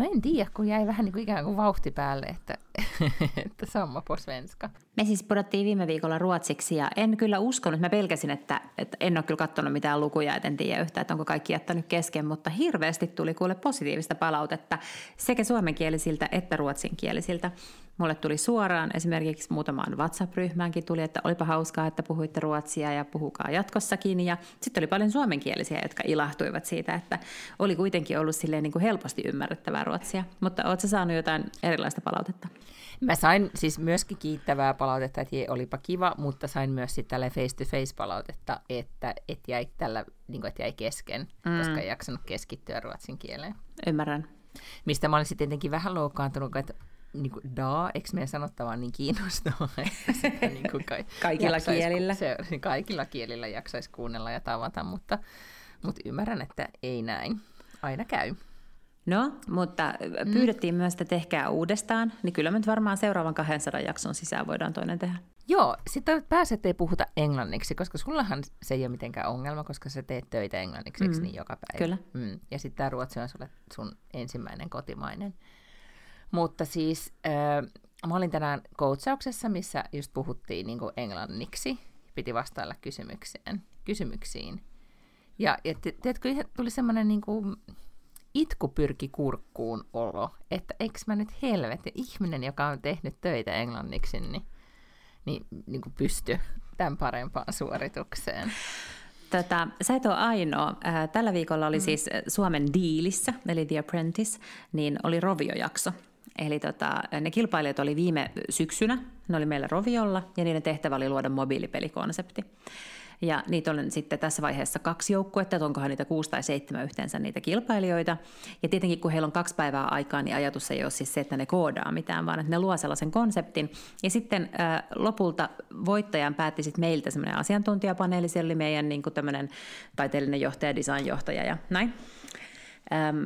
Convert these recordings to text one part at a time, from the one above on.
No en tiedä, kun jäi vähän niin kuin ikään kuin vauhti päälle, että, että samma på svenska. Me siis podattiin viime viikolla ruotsiksi ja en kyllä uskonut, mä pelkäsin, että, että en ole kyllä katsonut mitään lukuja, et en tiedä yhtään, että onko kaikki jättänyt kesken, mutta hirveästi tuli kuule positiivista palautetta sekä suomenkielisiltä että ruotsinkielisiltä. Mulle tuli suoraan esimerkiksi muutamaan WhatsApp-ryhmäänkin tuli, että olipa hauskaa, että puhuitte ruotsia ja puhukaa jatkossakin. Ja sitten oli paljon suomenkielisiä, jotka ilahtuivat siitä, että oli kuitenkin ollut silleen niin kuin helposti ymmärrettävää ruotsia. Mutta oletko saanut jotain erilaista palautetta? Mä sain siis myöskin kiittävää palautetta, että olipa kiva, mutta sain myös sitten tälle face-to-face palautetta, että et jäi, tällä, niin kuin, että jäi kesken, mm. koska ei jaksanut keskittyä ruotsin kieleen. Ymmärrän. Mistä mä olisin tietenkin vähän loukkaantunut, että niin kuin, da, eikö meidän sanottavaa niin kiinnostavaa, että niin kuin ka- kaikilla kielillä. Se, kaikilla kielillä jaksaisi kuunnella ja tavata, mutta, mutta ymmärrän, että ei näin aina käy. No, mutta mm. pyydettiin mm. myös, että tehkää uudestaan, niin kyllä me nyt varmaan seuraavan 200 jakson sisään voidaan toinen tehdä. Joo, sitten pääset ei puhuta englanniksi, koska sullahan se ei ole mitenkään ongelma, koska sä teet töitä englanniksi mm. niin joka päivä. Kyllä. Mm. Ja sitten tämä ruotsi on sulle sun ensimmäinen kotimainen. Mutta siis äh, mä olin tänään koutsauksessa, missä just puhuttiin niin englanniksi. Piti vastailla kysymykseen, kysymyksiin. Ja, ja tiedätkö, tuli semmoinen niin kuin, itku pyrki kurkkuun olo, että eikö mä nyt helvetti, ihminen, joka on tehnyt töitä englanniksi, niin, niin, niin kuin pysty tämän parempaan suoritukseen. Tätä, sä et ole ainoa. Tällä viikolla oli mm. siis Suomen diilissä, eli The Apprentice, niin oli roviojakso. Eli tota, ne kilpailijat oli viime syksynä, ne oli meillä Roviolla, ja niiden tehtävä oli luoda mobiilipelikonsepti. Ja niitä on sitten tässä vaiheessa kaksi joukkuetta, että onkohan niitä kuusi tai seitsemän yhteensä niitä kilpailijoita. Ja tietenkin kun heillä on kaksi päivää aikaa, niin ajatus ei ole siis se, että ne koodaa mitään, vaan että ne luo sellaisen konseptin. Ja sitten äh, lopulta voittajan päätti sitten meiltä semmoinen asiantuntijapaneeli, se oli meidän niin kuin tämmöinen taiteellinen johtaja, designjohtaja ja näin. Ähm,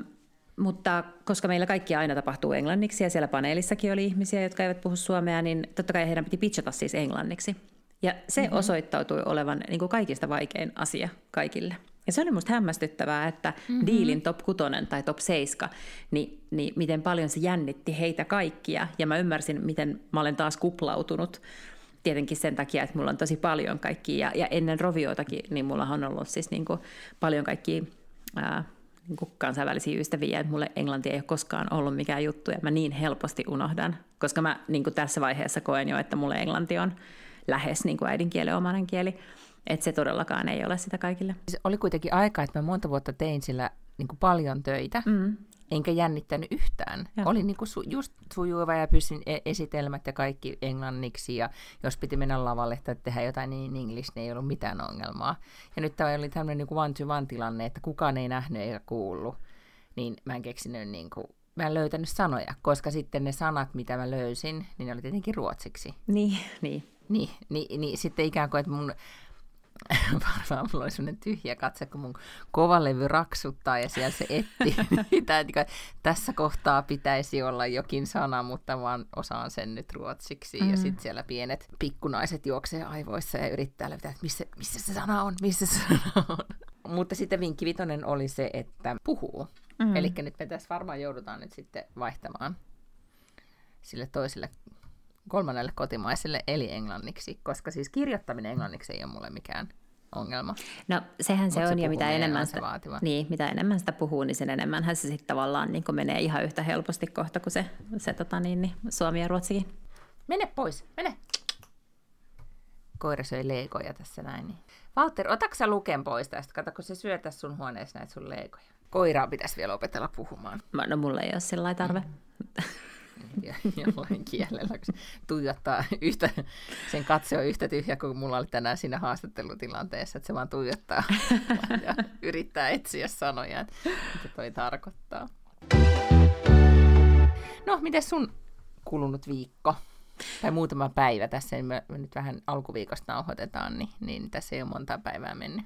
mutta koska meillä kaikki aina tapahtuu englanniksi ja siellä paneelissakin oli ihmisiä, jotka eivät puhu suomea, niin totta kai heidän piti pitchata siis englanniksi. Ja se mm-hmm. osoittautui olevan niin kuin kaikista vaikein asia kaikille. Ja se oli musta hämmästyttävää, että mm-hmm. diilin top 6 tai top 7, niin, niin miten paljon se jännitti heitä kaikkia. Ja mä ymmärsin, miten mä olen taas kuplautunut tietenkin sen takia, että mulla on tosi paljon kaikkia. Ja, ja ennen rovioitakin, niin mulla on ollut siis niin kuin paljon kaikkia ää, niin kuin kansainvälisiä ystäviä, että mulle englanti ei ole koskaan ollut mikään juttu, ja mä niin helposti unohdan, koska mä niin kuin tässä vaiheessa koen jo, että mulle englanti on lähes niin kuin äidinkielen omainen kieli. Että se todellakaan ei ole sitä kaikille. Siis oli kuitenkin aika, että mä monta vuotta tein sillä niin kuin paljon töitä, mm. enkä jännittänyt yhtään. Ja. Oli niin kuin su- just sujuva ja pysyin e- esitelmät ja kaikki englanniksi, ja jos piti mennä lavalle tai tehdä jotain niin english, niin ei ollut mitään ongelmaa. Ja nyt tämä oli tämmöinen niin kuin one to one tilanne, että kukaan ei nähnyt eikä kuullut, niin mä en keksinyt niin kuin mä en löytänyt sanoja, koska sitten ne sanat, mitä mä löysin, niin ne oli tietenkin ruotsiksi. Niin, niin. Niin, niin, niin sitten ikään kuin, että mun varmaan mulla oli sellainen tyhjä katse, kun mun kovalevy raksuttaa ja siellä se etti niitä, että tässä kohtaa pitäisi olla jokin sana, mutta vaan osaan sen nyt ruotsiksi. Mm. Ja sitten siellä pienet pikkunaiset juoksee aivoissa ja yrittää löytää, että missä, missä se sana on, missä se sana on. Mutta sitten vinkki vitonen oli se, että puhuu. Mm. Eli nyt me tässä varmaan joudutaan nyt sitten vaihtamaan sille toiselle kolmannelle kotimaiselle eli englanniksi, koska siis kirjoittaminen englanniksi ei ole mulle mikään ongelma. No sehän se Mut on, se ja mitä enemmän, sitä, niin, mitä enemmän sitä puhuu, niin sen enemmän se sitten tavallaan niin menee ihan yhtä helposti kohta kuin se, se tota niin, niin, suomi ja ruotsikin. Mene pois, mene! Koira söi leikoja tässä näin. Niin. Walter, otatko luken pois tästä? Kato, kun se syö tässä sun huoneessa näitä sun leikoja. Koiraa pitäisi vielä opetella puhumaan. No mulla ei ole sellainen tarve. Mm. jollain kielellä, kun tuijottaa yhtä, sen katse on yhtä tyhjä kuin mulla oli tänään siinä haastattelutilanteessa, että se vaan tuijottaa ja yrittää etsiä sanoja, mitä toi tarkoittaa. No, miten sun kulunut viikko tai muutama päivä tässä, niin me, me nyt vähän alkuviikosta nauhoitetaan, niin, niin tässä ei ole monta päivää mennyt.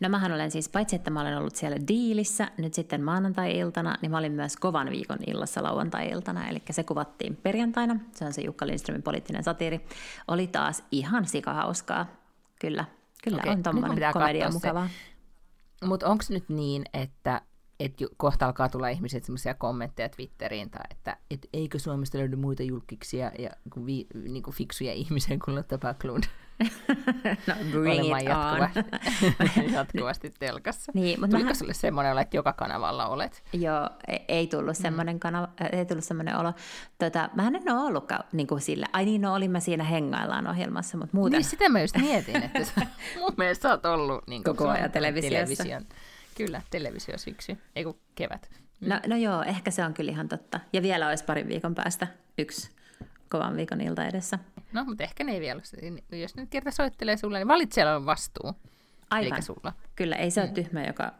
No mähän olen siis, paitsi että mä olen ollut siellä diilissä nyt sitten maanantai-iltana, niin mä olin myös kovan viikon illassa lauantai-iltana, eli se kuvattiin perjantaina, se on se Jukka Lindströmin poliittinen satiiri. Oli taas ihan sikahauskaa, kyllä, kyllä Okei, on tommonen komedia mukavaa. Mutta onko nyt niin, että et ju- kohta alkaa tulla ihmiset semmoisia kommentteja Twitteriin, tai että et eikö Suomesta löydy muita julkiksia ja vi, niin kuin fiksuja ihmisiä kuin Lotta Backlund No bring it on. jatkuvasti, jatkuvasti telkassa. Niin, mutta Tuliko mähän- sulle semmoinen olo, että joka kanavalla olet? Joo, ei, ei tullut semmoinen kanava, ei tullut semmoinen olo. Tota, mä en ole ollutkaan niin kuin sillä, ai niin, no olin mä siinä hengaillaan ohjelmassa, mutta muuten... Niin sitä mä just mietin, että sä, mun mielestä sä oot ollut niin Koko ajan televisiossa. television. Kyllä, televisiosyksy, ei kun kevät. No, no joo, ehkä se on kyllä ihan totta. Ja vielä olisi parin viikon päästä yksi kovan viikon ilta edessä. No, mutta ehkä ne ei vielä. ole. Jos nyt kerta soittelee sulle, niin valitsijalla on vastuu. Aivan. Eikä sulla. Kyllä, ei se ole tyhmä, joka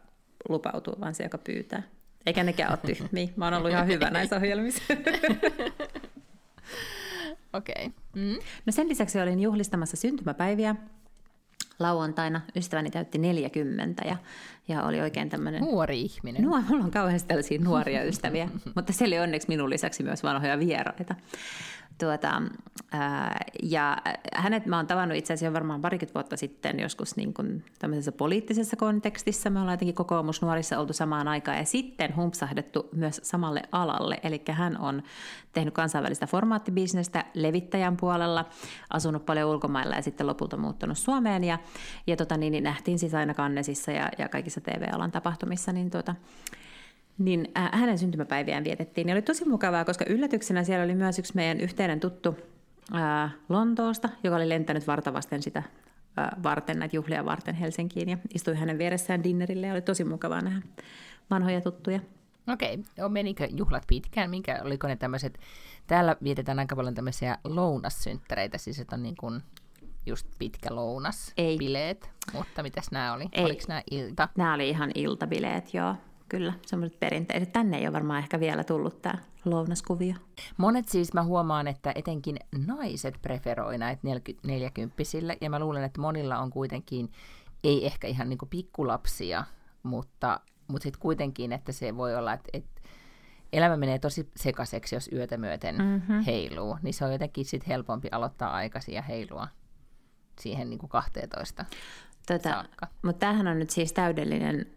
lupautuu, vaan se, joka pyytää. Eikä nekään ole tyhmiä. Mä oon ollut ihan hyvä näissä ohjelmissa. Okei. Okay. Mm. No sen lisäksi olin juhlistamassa syntymäpäiviä lauantaina. Ystäväni täytti 40 ja, ja oli oikein tämmöinen... Nuori ihminen. Nuo, mulla on kauheasti tällaisia nuoria ystäviä, mutta siellä oli onneksi minun lisäksi myös vanhoja vieraita. Tuota, ää, ja hänet mä oon tavannut itse asiassa varmaan parikymmentä vuotta sitten joskus niin kuin tämmöisessä poliittisessa kontekstissa. Me ollaan jotenkin kokoomusnuorissa oltu samaan aikaan ja sitten humpsahdettu myös samalle alalle. Eli hän on tehnyt kansainvälistä formaattibisnestä levittäjän puolella, asunut paljon ulkomailla ja sitten lopulta muuttanut Suomeen. Ja, ja tota, niin, niin nähtiin siis aina Kannesissa ja, ja kaikissa TV-alan tapahtumissa, niin tuota, niin hänen syntymäpäiviään vietettiin. Ja oli tosi mukavaa, koska yllätyksenä siellä oli myös yksi meidän yhteinen tuttu äh, Lontoosta, joka oli lentänyt vartavasten sitä äh, varten, näitä juhlia varten Helsinkiin. Ja istui hänen vieressään dinnerille ja oli tosi mukavaa nähdä vanhoja tuttuja. Okei, okay. menikö juhlat pitkään? Minkä, oliko ne tämmöiset, täällä vietetään aika paljon tämmöisiä lounassynttäreitä, siis että on niin kuin just pitkä lounas, Ei. bileet, mutta mitäs nämä oli? Ei. Oliko nämä ilta? Nämä oli ihan iltabileet, joo. Kyllä, semmoiset perinteiset. Tänne ei ole varmaan ehkä vielä tullut tämä lounaskuvio. Monet siis, mä huomaan, että etenkin naiset preferoi näitä 40 ja mä luulen, että monilla on kuitenkin, ei ehkä ihan niin pikkulapsia, mutta, mutta sitten kuitenkin, että se voi olla, että, että elämä menee tosi sekaiseksi, jos yötä myöten mm-hmm. heiluu, niin se on jotenkin sit helpompi aloittaa aikaisin ja heilua siihen niin kuin 12 Tota, saakka. mutta tämähän on nyt siis täydellinen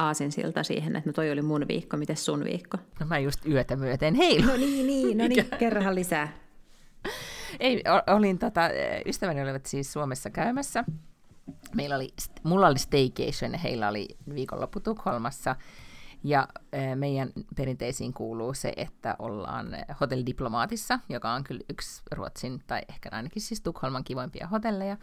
aasinsilta siihen, että no toi oli mun viikko, miten sun viikko? No mä just yötä myöten heilun. No niin, niin, no niin, kerrahan lisää. Ei, olin tota, ystäväni olivat siis Suomessa käymässä. Meillä oli, mulla oli staycation ja heillä oli viikonloppu Tukholmassa. Ja meidän perinteisiin kuuluu se, että ollaan hotellidiplomaatissa, joka on kyllä yksi Ruotsin, tai ehkä ainakin siis Tukholman kivoimpia hotelleja.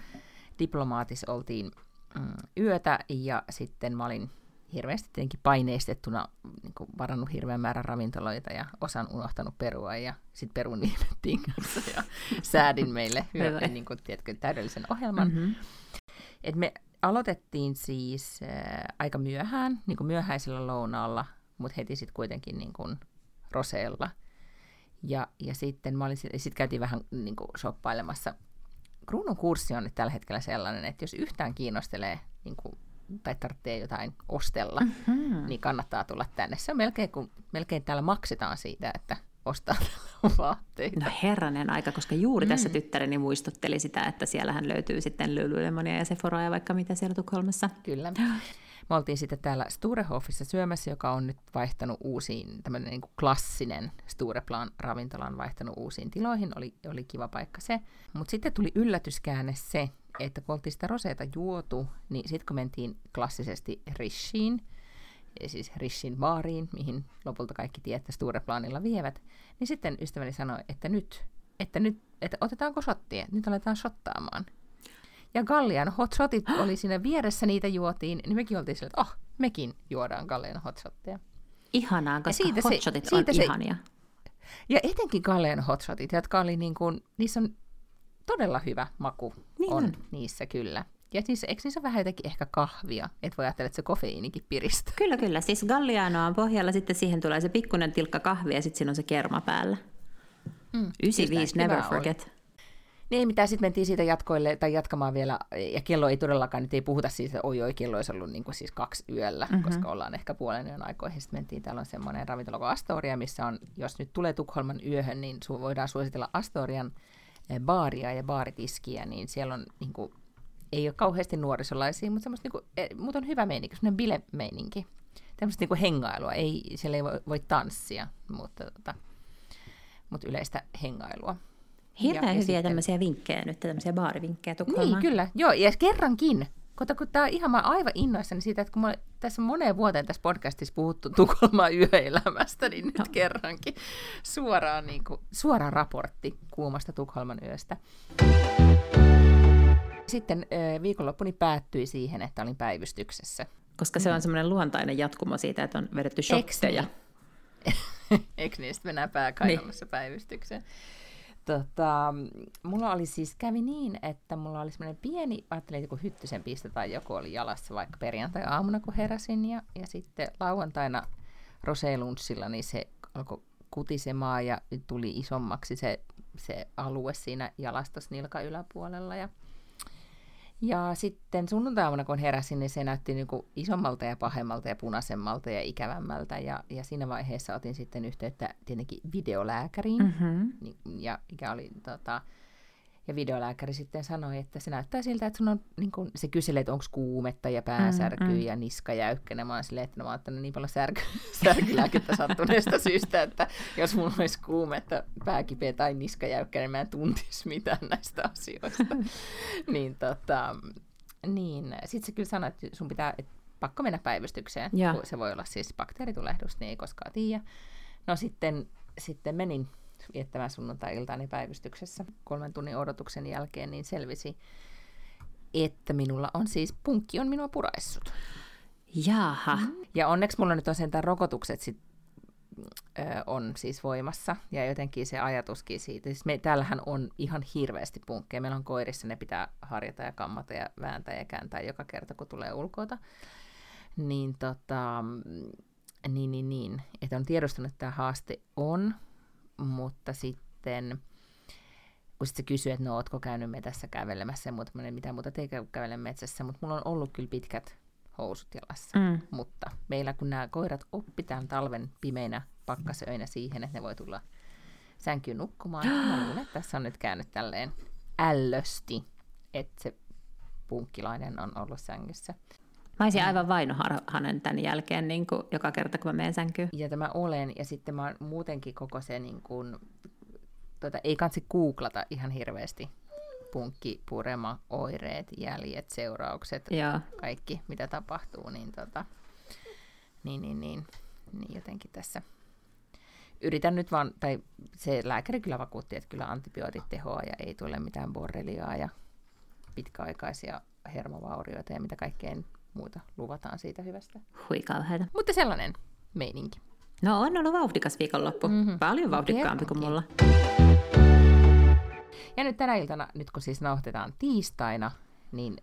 Diplomaatis oltiin mm, yötä ja sitten mä olin hirveästi tietenkin paineistettuna niin kuin varannut hirveän määrän ravintoloita ja osan unohtanut perua ja sitten perun viimettiin kanssa ja säädin meille hyvän, niin kuin, tiedätkö, täydellisen ohjelman. Mm-hmm. Et me aloitettiin siis äh, aika myöhään, niin kuin myöhäisellä lounaalla, mutta heti sitten kuitenkin niin kuin roseella. Ja, ja sitten mä olin, sit käytiin vähän niin kuin shoppailemassa. Kruunun kurssi on nyt tällä hetkellä sellainen, että jos yhtään kiinnostelee niin kuin, tai tarvitsee jotain ostella, Hmm. niin kannattaa tulla tänne. Se on melkein, kun, melkein täällä maksetaan siitä, että ostaa vaatteita. No herranen aika, koska juuri tässä tyttäreni muistutteli sitä, että siellähän löytyy sitten Lululemonia ja Sephoraa ja vaikka mitä siellä Tukholmassa. Kyllä. Me oltiin sitten täällä Sturehofissa syömässä, joka on nyt vaihtanut uusiin, tämmöinen niin klassinen Stureplan ravintola on vaihtanut uusiin tiloihin, oli, oli kiva paikka se. Mutta sitten tuli yllätyskäänne se, että kun oltiin sitä roseita juotu, niin sitten kun mentiin klassisesti Rishiin, siis Rishin baariin, mihin lopulta kaikki tietää Stureplanilla vievät, niin sitten ystäväni sanoi, että nyt, että nyt, että otetaanko shottia, nyt aletaan shottaamaan. Ja Gallian hot shotit oli siinä vieressä, niitä juotiin, niin mekin oltiin sillä, että oh, mekin juodaan Gallian hot shotteja. Ihanaa, koska siitä se- hotshotit on siitä se- ihania. Ja etenkin Gallian hot shotit, jotka oli niin kuin, niissä on todella hyvä maku Niin on, on. niissä kyllä. Ja niissä, eikö niissä vähän jotenkin ehkä kahvia, että voi ajatella, että se kofeiinikin piristää. Kyllä, kyllä. Siis Galliano on pohjalla, sitten siihen tulee se pikkuinen tilkka kahvia ja sitten siinä on se kerma päällä. Mm, 95, never forget. Oli. Niin, mitä sitten mentiin siitä jatkoille tai jatkamaan vielä, ja kello ei todellakaan, nyt ei puhuta siitä, että oi oi, kello olisi ollut niin kuin siis kaksi yöllä, mm-hmm. koska ollaan ehkä puolen yön aikoihin. Sitten mentiin, täällä on semmoinen ravintola kuin Astoria, missä on, jos nyt tulee Tukholman yöhön, niin su- voidaan suositella Astorian eh, baaria ja baaritiskiä, niin siellä on niin kuin, ei ole kauheasti nuorisolaisia, mutta semmoista, niin kuin, eh, mutta on hyvä meininki, semmoinen bile-meininki. Tämmöistä niin kuin hengailua, ei, siellä ei voi, voi tanssia, mutta, tota, mutta yleistä hengailua. Hirveän hyviä sitten... tämmöisiä vinkkejä nyt, tämmöisiä baarivinkkejä Tukholmaan. Niin, kyllä. Joo, ja kerrankin, Kota, kun tämä on ihan mä aivan innoissani siitä, että kun mä tässä moneen vuoteen tässä podcastissa puhuttu Tukholman yöelämästä, niin nyt no. kerrankin suoraan, niin kuin, suora raportti kuumasta Tukholman yöstä. Sitten viikonloppuni päättyi siihen, että olin päivystyksessä. Koska se on semmoinen luontainen jatkumo siitä, että on vedetty shotteja. Eikö niin? Sitten mennään pääkainalossa niin. päivystykseen. Tota, mulla oli siis, kävi niin, että mulla oli semmoinen pieni, ajattelin, että joku hyttysen piste tai joku oli jalassa vaikka perjantai-aamuna, kun heräsin, ja, ja sitten lauantaina roseelunssilla, niin se alkoi kutisemaan ja tuli isommaksi se, se alue siinä jalastas nilka yläpuolella, ja ja sitten sunnuntaina, kun heräsin, niin se näytti niin kuin isommalta ja pahemmalta ja punaisemmalta ja ikävämmältä. Ja, ja siinä vaiheessa otin sitten yhteyttä tietenkin videolääkäriin. Mm-hmm. Ja mikä oli tota, ja videolääkäri sitten sanoi, että se näyttää siltä, että sun on, niin kun, se kyselee, että onko kuumetta ja pääsärky mm, mm. ja niska jäykkänä. Mä oon silleen, että no, mä oon niin paljon särky, särkylääkettä sattuneesta syystä, että jos mulla olisi kuumetta, pääkipeä tai niska jäykkänä, niin mä en tuntisi mitään näistä asioista. niin tota, niin. Sitten se kyllä sanoi, että sun pitää, että pakko mennä päivystykseen. Ja. Se voi olla siis bakteeritulehdus, niin ei koskaan tiedä. No sitten, sitten menin viettämään sunnuntai-iltaani päivystyksessä kolmen tunnin odotuksen jälkeen, niin selvisi, että minulla on siis, punkki on minua puraissut. Jaha. Mm. Ja onneksi mulla nyt on sentään rokotukset sit, ö, on siis voimassa, ja jotenkin se ajatuskin siitä. Siis me, täällähän on ihan hirveästi punkkeja. Meillä on koirissa, ne pitää harjata ja kammata ja vääntää ja kääntää joka kerta, kun tulee ulkoota. Niin tota, niin, niin, niin. Että on tiedostanut, että tämä haaste on, mutta sitten kun sitten se kysyy, että no ootko käynyt metässä kävelemässä, mutta mitä muuta te kävele metsässä, mutta mulla on ollut kyllä pitkät housut jalassa. Mm. Mutta meillä kun nämä koirat oppitaan talven pimeinä pakkasöinä siihen, että ne voi tulla sänkyyn nukkumaan, niin mä luulen, että tässä on nyt käynyt tälleen ällösti, että se punkkilainen on ollut sängyssä. Mä olisin aivan vainoharhanen tämän jälkeen niin kuin joka kerta, kun mä menen sänkyyn. Ja tämä olen, ja sitten mä muutenkin koko se, niin kuin, tota, ei kansi googlata ihan hirveästi punkki, purema, oireet, jäljet, seuraukset, ja. kaikki mitä tapahtuu, niin, tota, niin, niin, niin, niin jotenkin tässä yritän nyt vaan, tai se lääkäri kyllä vakuutti, että kyllä antibiootit tehoa ja ei tule mitään borreliaa ja pitkäaikaisia hermovaurioita ja mitä kaikkein muuta luvataan siitä hyvästä. Hui kauheata. Mutta sellainen meininki. No on ollut vauhdikas viikonloppu. Mm-hmm. Paljon vauhdikkaampi kuin mulla. Ja nyt tänä iltana, nyt kun siis nauhoitetaan tiistaina, niin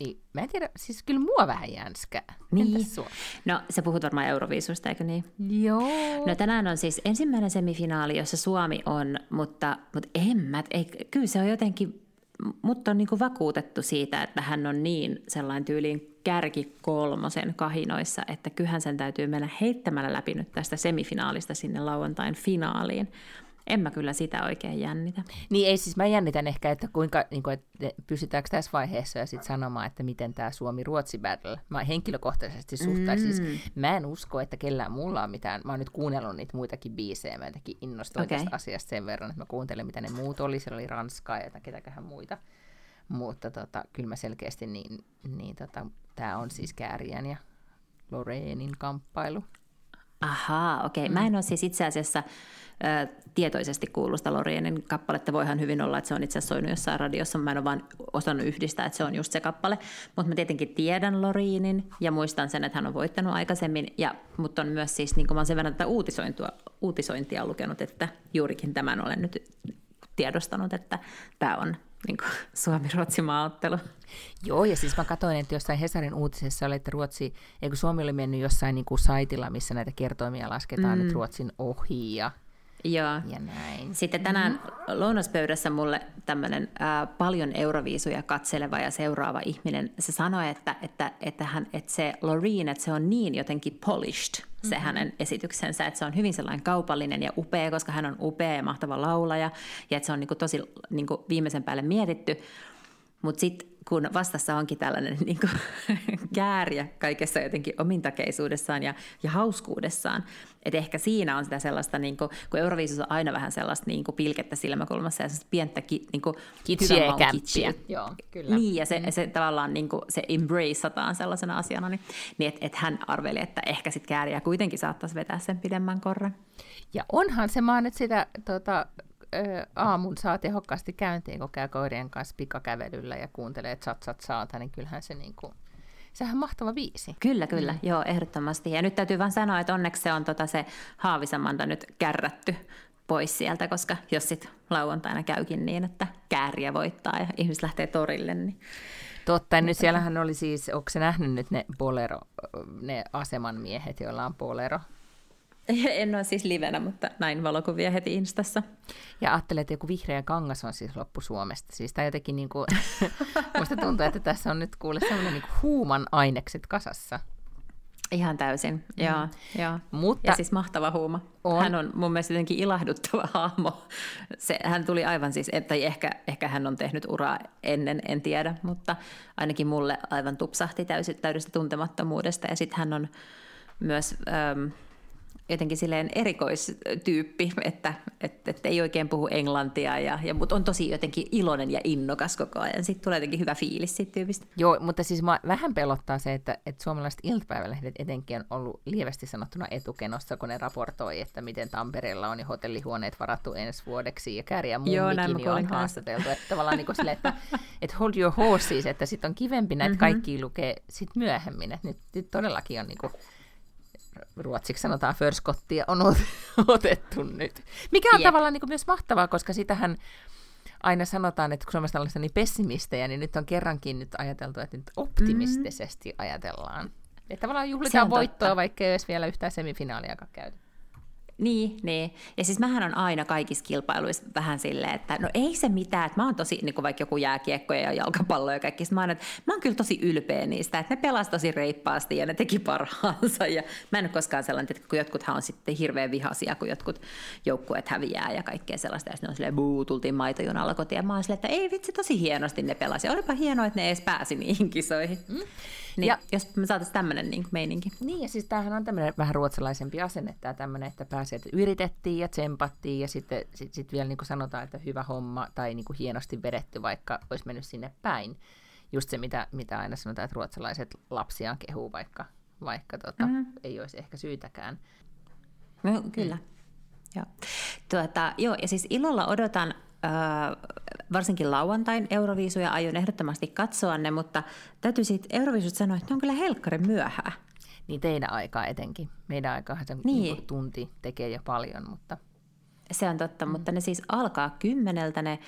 ei, mä en tiedä, siis kyllä mua vähän jänskää. Niin. Entäs sua? No, sä puhut varmaan Euroviisusta, eikö niin? Joo. No tänään on siis ensimmäinen semifinaali, jossa Suomi on, mutta, mutta en mä, ei, kyllä se on jotenkin, mutta on niin vakuutettu siitä, että hän on niin sellainen tyyliin kärki kolmosen kahinoissa, että kyllähän sen täytyy mennä heittämällä läpi nyt tästä semifinaalista sinne lauantain finaaliin. En mä kyllä sitä oikein jännitä. Niin ei siis, mä jännitän ehkä, että kuinka, niin kuin, että pysytäänkö tässä vaiheessa ja sitten sanomaan, että miten tämä Suomi-Ruotsi battle. Mä henkilökohtaisesti suhtaisin, siis mm. siis, mä en usko, että kellään mulla on mitään, mä oon nyt kuunnellut niitä muitakin biisejä, mä jotenkin innostuin okay. tästä asiasta sen verran, että mä kuuntelen, mitä ne muut oli, siellä oli Ranskaa ja ketäköhän muita. Mutta tota, kyllä mä selkeästi niin, niin tota, tämä on siis Kääriän ja Loreenin kamppailu. Ahaa, okei. Okay. Mä en ole siis itse asiassa ä, tietoisesti kuullut sitä Loreenin kappaletta. Voihan hyvin olla, että se on itse asiassa soinut jossain radiossa. Mä en ole vaan osannut yhdistää, että se on just se kappale. Mutta mä tietenkin tiedän Loreenin ja muistan sen, että hän on voittanut aikaisemmin. Ja, mutta on myös siis, niin kuin mä olen sen verran tätä uutisointia, uutisointia lukenut, että juurikin tämän olen nyt tiedostanut, että tämä on niin Suomi-Ruotsi maaottelu. Joo, ja siis mä katsoin, että jossain Hesarin uutisessa oli, että Ruotsi, eikö Suomi oli mennyt jossain niin kuin saitilla, missä näitä kertoimia lasketaan mm. nyt Ruotsin ohi, ja Joo. Ja näin. Sitten tänään mm-hmm. lounaspöydässä mulle tämmöinen äh, paljon euroviisuja katseleva ja seuraava ihminen, se sanoi, että, että, että, hän, että se Loreen, että se on niin jotenkin polished, se mm-hmm. hänen esityksensä, että se on hyvin sellainen kaupallinen ja upea, koska hän on upea ja mahtava laulaja, ja että se on niin kuin tosi niin kuin viimeisen päälle mietitty. Mutta sitten kun vastassa onkin tällainen niin kuin, kääriä kaikessa jotenkin omintakeisuudessaan ja, ja hauskuudessaan, että ehkä siinä on sitä sellaista, niin kuin, kun Euroviisussa on aina vähän sellaista niin kuin pilkettä silmäkulmassa ja pientä ki, niin kuin, kitsiä ja kitsiä. Joo, kyllä. Niin, ja se, mm. se tavallaan niin kuin, se embraceataan sellaisena asiana, niin, niin että et hän arveli, että ehkä sitten kääriä kuitenkin saattaisi vetää sen pidemmän korren. Ja onhan se, mä nyt sitä tota, aamun saa tehokkaasti käyntiin, kun käy koirien kanssa pikakävelyllä ja kuuntelee chat saata, niin kyllähän se niin kuin, sehän on mahtava viisi. Kyllä, kyllä, mm. joo, ehdottomasti. Ja nyt täytyy vain sanoa, että onneksi se on tota se Haavisamanda nyt kärrätty pois sieltä, koska jos sitten lauantaina käykin niin, että kääriä voittaa ja ihmiset lähtee torille, niin Totta, ja nyt siellähän oli siis, onko se nähnyt nyt ne bolero, ne aseman miehet, joilla on bolero? En ole siis livenä, mutta näin valokuvia heti Instassa. Ja ajattelee, että joku vihreä kangas on siis loppu Suomesta. Siis tämä jotenkin niin kuin, musta tuntuu, että tässä on nyt kuule sellainen niin huuman ainekset kasassa. Ihan täysin, mm. joo. Mutta ja siis mahtava huuma. On. Hän on mun mielestä jotenkin ilahduttava hahmo. Se, hän tuli aivan siis, tai ehkä, ehkä hän on tehnyt uraa ennen, en tiedä, mutta ainakin mulle aivan tupsahti täydestä tuntemattomuudesta. Ja sitten hän on myös... Ähm, jotenkin silleen erikoistyyppi, että, että, että ei oikein puhu englantia, ja, ja, mutta on tosi jotenkin iloinen ja innokas koko ajan. Sitten tulee jotenkin hyvä fiilis siitä tyypistä. Joo, mutta siis mä vähän pelottaa se, että, että suomalaiset iltapäivälehdet etenkin on ollut lievästi sanottuna etukenossa, kun ne raportoi, että miten Tampereella on jo hotellihuoneet varattu ensi vuodeksi, ja Kääriä Mummikin Joo, on haastateltu. Että tavallaan niin sille, että, että hold your horses, että sitten on kivempi näitä mm-hmm. kaikki lukee sit myöhemmin. Että nyt, nyt todellakin on niin kuin, ruotsiksi sanotaan förskottia, on otettu nyt. Mikä on yep. tavallaan niin kuin myös mahtavaa, koska sitähän aina sanotaan, että kun Suomessa ollaan niin pessimistejä, niin nyt on kerrankin nyt ajateltu, että nyt optimistisesti mm. ajatellaan. Että tavallaan juhlitaan voittoa, vaikka ei olisi vielä yhtään semifinaaliakaan käyty. Niin, niin. Ja siis mähän on aina kaikissa kilpailuissa vähän silleen, että no ei se mitään, että mä oon tosi, niin kuin vaikka joku jääkiekkoja ja jalkapallo ja kaikki, mä oon, että mä oon kyllä tosi ylpeä niistä, että ne pelasi tosi reippaasti ja ne teki parhaansa. Ja mä en ole koskaan sellainen, että kun jotkuthan on sitten hirveän vihaisia, kun jotkut joukkueet häviää ja kaikkea sellaista, ja sitten on silleen, buu, tultiin maitojunalla kotiin, ja mä oon silleen, että ei vitsi, tosi hienosti ne pelasi. Olipa hienoa, että ne edes pääsi niihin kisoihin. Mm. Niin, ja, jos me saataisiin tämmöinen niin meininki. Niin, ja siis tämähän on tämmöinen vähän ruotsalaisempi asenne, tämä tämmöinen, että pääsee, että yritettiin ja tsempattiin, ja sitten sit, sit vielä niin kuin sanotaan, että hyvä homma, tai niin kuin hienosti vedetty, vaikka olisi mennyt sinne päin. Just se, mitä, mitä aina sanotaan, että ruotsalaiset lapsiaan kehuu, vaikka, vaikka tota, mm. ei olisi ehkä syytäkään. No, kyllä. Mm. Joo. Tuota, joo, ja siis ilolla odotan varsinkin lauantain Euroviisuja aion ehdottomasti katsoa ne, mutta täytyy siitä Euroviisut sanoa, että ne on kyllä helkkaren myöhää. Niin teidän aikaa etenkin. Meidän aikaa se niin. Niin tunti tekee jo paljon, mutta... Se on totta, mm. mutta ne siis alkaa kymmeneltä ne,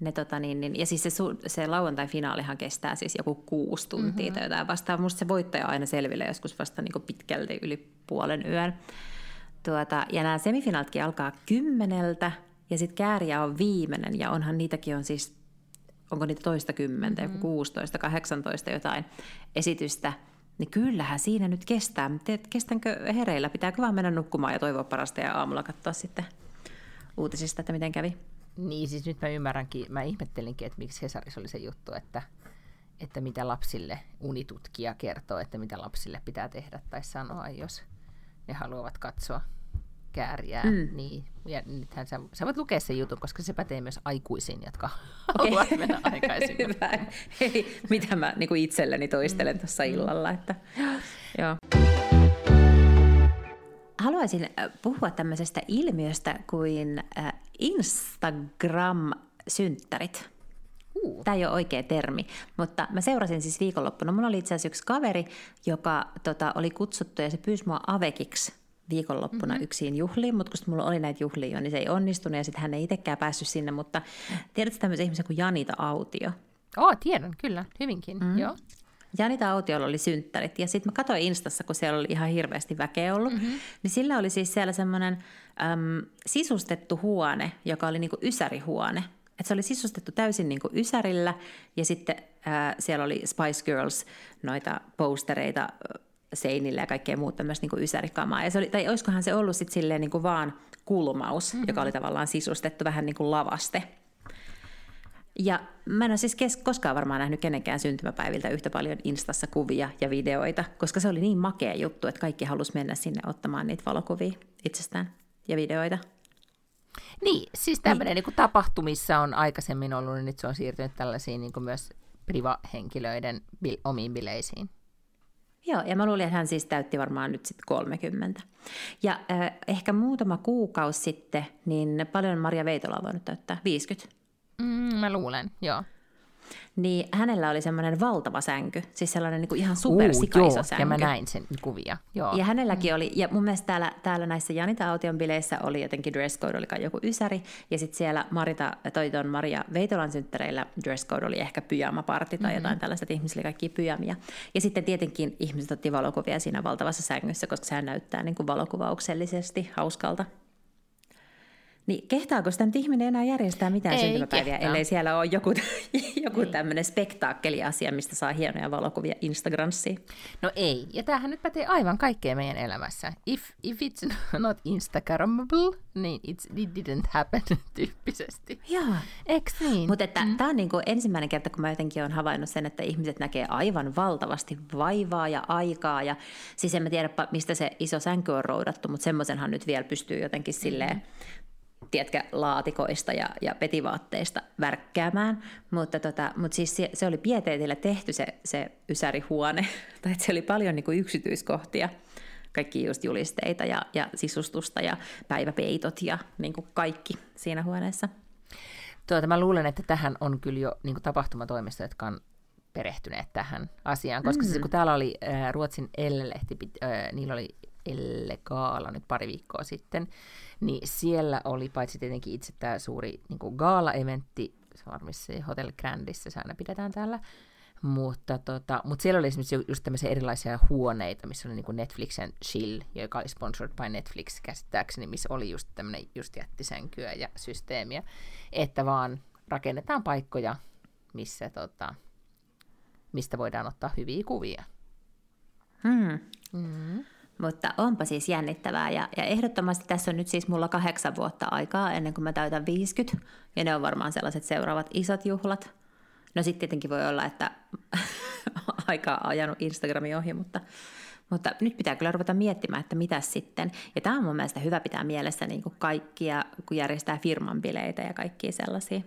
ne tota niin, niin, ja siis se, se lauantai-finaalihan kestää siis joku kuusi tuntia mm-hmm. tai jotain vastaan. Musta se voittaja aina selville joskus vasta niin pitkälti yli puolen yön. Tuota, ja nämä semifinaaltkin alkaa kymmeneltä, ja sitten kääriä on viimeinen, ja onhan niitäkin on siis, onko niitä toista kymmentä, joku 16, 18 jotain esitystä, niin kyllähän siinä nyt kestää. Mutta kestänkö hereillä? Pitääkö vaan mennä nukkumaan ja toivoa parasta ja aamulla katsoa sitten uutisista, että miten kävi? Niin, siis nyt mä ymmärränkin, mä ihmettelinkin, että miksi Hesarissa oli se juttu, että, että mitä lapsille unitutkija kertoo, että mitä lapsille pitää tehdä tai sanoa, jos ne haluavat katsoa kääriä. Mm. Niin. Ja nythän sä, sä voit lukea sen jutun, koska se pätee myös aikuisiin, jotka okay. haluavat mennä aikaisin. Hyvä. Hei, mitä mä niin kuin itselleni toistelen mm. tuossa illalla. Että, joo. Haluaisin äh, puhua tämmöisestä ilmiöstä kuin äh, Instagram-synttärit. Uh. Tämä ei ole oikea termi, mutta mä seurasin siis viikonloppuna. Mulla oli itse asiassa yksi kaveri, joka tota, oli kutsuttu ja se pyysi mua avekiksi viikonloppuna mm-hmm. yksin juhliin, mutta kun mulla oli näitä juhlia jo, niin se ei onnistunut ja sitten hän ei itsekään päässyt sinne, mutta tiedätkö tämmöisen ihmisen kuin Janita Autio? Oo, tiedän, kyllä, hyvinkin, mm-hmm. joo. Janita Autiolla oli synttärit ja sitten mä katsoin Instassa, kun siellä oli ihan hirveästi väkeä ollut, mm-hmm. niin sillä oli siis siellä semmoinen äm, sisustettu huone, joka oli niinku ysärihuone. Et se oli sisustettu täysin niinku ysärillä ja sitten ää, siellä oli Spice Girls noita postereita seinillä ja kaikkea muuta tämmöistä niin ysärikamaa. Ja se oli, tai olisikohan se ollut sitten silleen niin kuin vaan kulmaus, mm-hmm. joka oli tavallaan sisustettu vähän niin kuin lavaste. Ja mä en ole siis kes- koskaan varmaan nähnyt kenenkään syntymäpäiviltä yhtä paljon Instassa kuvia ja videoita, koska se oli niin makea juttu, että kaikki halusi mennä sinne ottamaan niitä valokuvia itsestään ja videoita. Niin, siis tämmöinen niin. niin tapahtumissa on aikaisemmin ollut, niin nyt se on siirtynyt tällaisiin niin myös priva-henkilöiden bil- omiin bileisiin. Joo, ja mä luulin, että hän siis täytti varmaan nyt sitten 30. Ja äh, ehkä muutama kuukausi sitten, niin paljon Maria Veitola on voinut täyttää 50. Mm, mä luulen, joo niin hänellä oli semmoinen valtava sänky, siis sellainen niin kuin ihan supersikaiso joo, sänky. ja mä näin sen kuvia. Joo. Ja hänelläkin mm. oli, ja mun mielestä täällä, täällä näissä Janita Aution bileissä oli jotenkin dress code, oli joku ysäri, ja sitten siellä Marita, toi ton Maria Veitolan synttäreillä dress code oli ehkä pyjamaparti tai mm-hmm. jotain tällaista, että ihmisillä kaikki pyjamia. Ja sitten tietenkin ihmiset otti valokuvia siinä valtavassa sängyssä, koska sehän näyttää niin kuin valokuvauksellisesti hauskalta. Niin kehtaako sitä nyt ihminen enää järjestää mitään Ei syntymäpäiviä, kehtaa. ellei siellä ole joku, joku tämmöinen spektaakkeliasia, mistä saa hienoja valokuvia Instagramsiin? No ei, ja tämähän nyt pätee aivan kaikkeen meidän elämässä. If, if it's not Instagrammable, niin it's, it didn't happen tyyppisesti. Joo. Eks niin? Mutta mm. tämä on niinku ensimmäinen kerta, kun mä jotenkin olen havainnut sen, että ihmiset näkee aivan valtavasti vaivaa ja aikaa. Ja siis en mä tiedä, mistä se iso sänky on roudattu, mutta semmoisenhan nyt vielä pystyy jotenkin silleen mm tiedätkö, laatikoista ja, ja petivaatteista värkkäämään, mutta, tota, mutta siis se, se oli pieteetillä tehty se, se ysärihuone, tai että se oli paljon niin kuin yksityiskohtia, kaikki just julisteita ja, ja sisustusta ja päiväpeitot ja niin kuin kaikki siinä huoneessa. Tuota, mä luulen, että tähän on kyllä jo niin kuin tapahtumatoimisto, jotka on perehtyneet tähän asiaan, koska mm-hmm. siis kun täällä oli äh, Ruotsin Elle-lehti, äh, niillä oli Elle-gaala nyt pari viikkoa sitten, niin siellä oli paitsi tietenkin itse tämä suuri niin gaala-eventti, se on varmasti Hotel Grandissa, se aina pidetään täällä, mutta, tota, mutta siellä oli esimerkiksi just tämmöisiä erilaisia huoneita, missä oli niin Netflixen Chill, joka oli sponsored by Netflix käsittääkseni, missä oli just tämmöinen just jättisänkyä ja systeemiä, että vaan rakennetaan paikkoja, missä, tota, mistä voidaan ottaa hyviä kuvia. Hmm. Mm-hmm. Mutta onpa siis jännittävää ja, ja ehdottomasti tässä on nyt siis mulla kahdeksan vuotta aikaa ennen kuin mä täytän 50 ja ne on varmaan sellaiset seuraavat isot juhlat. No sitten tietenkin voi olla, että aikaa ajanut Instagramin ohi, mutta, mutta nyt pitää kyllä ruveta miettimään, että mitä sitten. Ja tämä on mun mielestä hyvä pitää mielessä niin kuin kaikkia, kun järjestää firman bileitä ja kaikkia sellaisia.